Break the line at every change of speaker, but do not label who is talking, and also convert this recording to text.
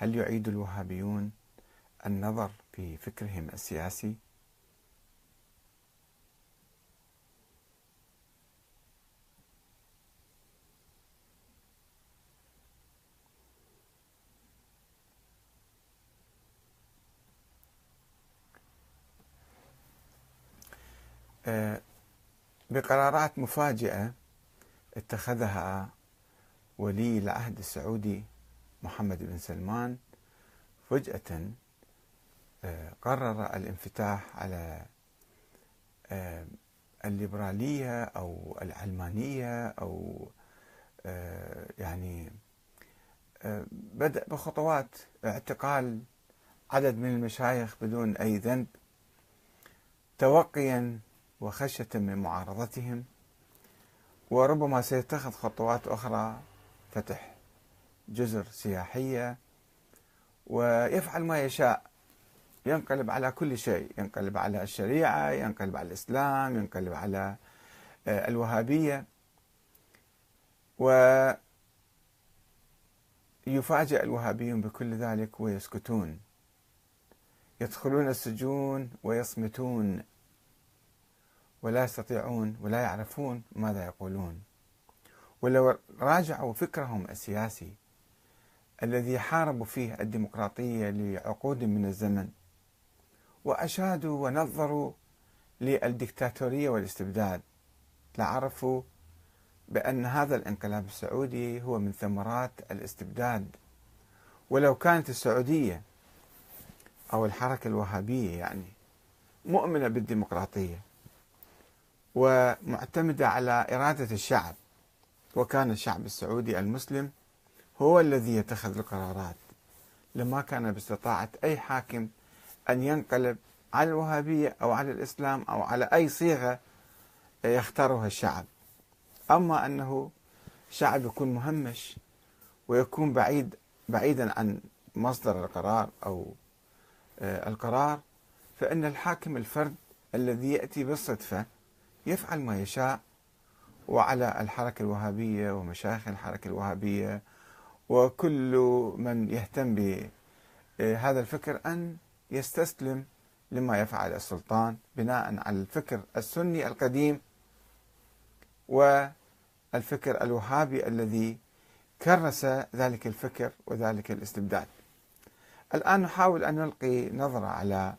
هل يعيد الوهابيون النظر في فكرهم السياسي؟ آه، بقرارات مفاجئة اتخذها ولي العهد السعودي محمد بن سلمان فجأة آه، قرر الانفتاح على آه، الليبرالية أو العلمانية أو يعني بدأ بخطوات اعتقال عدد من المشايخ بدون أي ذنب توقيا وخشية من معارضتهم وربما سيتخذ خطوات أخرى فتح جزر سياحية ويفعل ما يشاء. ينقلب على كل شيء ينقلب على الشريعة ينقلب على الإسلام ينقلب على آه، الوهابية. ويفاجئ الوهابيون بكل ذلك ويسكتون. يدخلون السجون ويصمتون ولا يستطيعون ولا يعرفون ماذا يقولون. ولو راجعوا فكرهم السياسي الذي حاربوا فيه الديمقراطية لعقود من الزمن وأشادوا ونظروا للدكتاتورية والاستبداد. لعرفوا بأن هذا الانقلاب السعودي هو من ثمرات الاستبداد. ولو كانت السعودية أو الحركة الوهابية يعني مؤمنة بالديمقراطية ومعتمدة على إرادة الشعب وكان الشعب السعودي المسلم هو الذي يتخذ القرارات. لما كان باستطاعة أي حاكم أن ينقلب على الوهابية أو على الإسلام أو على أي صيغة يختارها الشعب. أما أنه شعب يكون مهمش ويكون بعيد بعيدا عن مصدر القرار أو آه، القرار فإن الحاكم الفرد الذي يأتي بالصدفة يفعل ما يشاء وعلى الحركة الوهابية ومشايخ الحركة الوهابية وكل من يهتم بهذا الفكر أن يستسلم لما يفعل السلطان بناء على الفكر السني القديم والفكر الوهابي الذي كرس ذلك الفكر وذلك الاستبداد. الآن نحاول أن نلقي نظرة على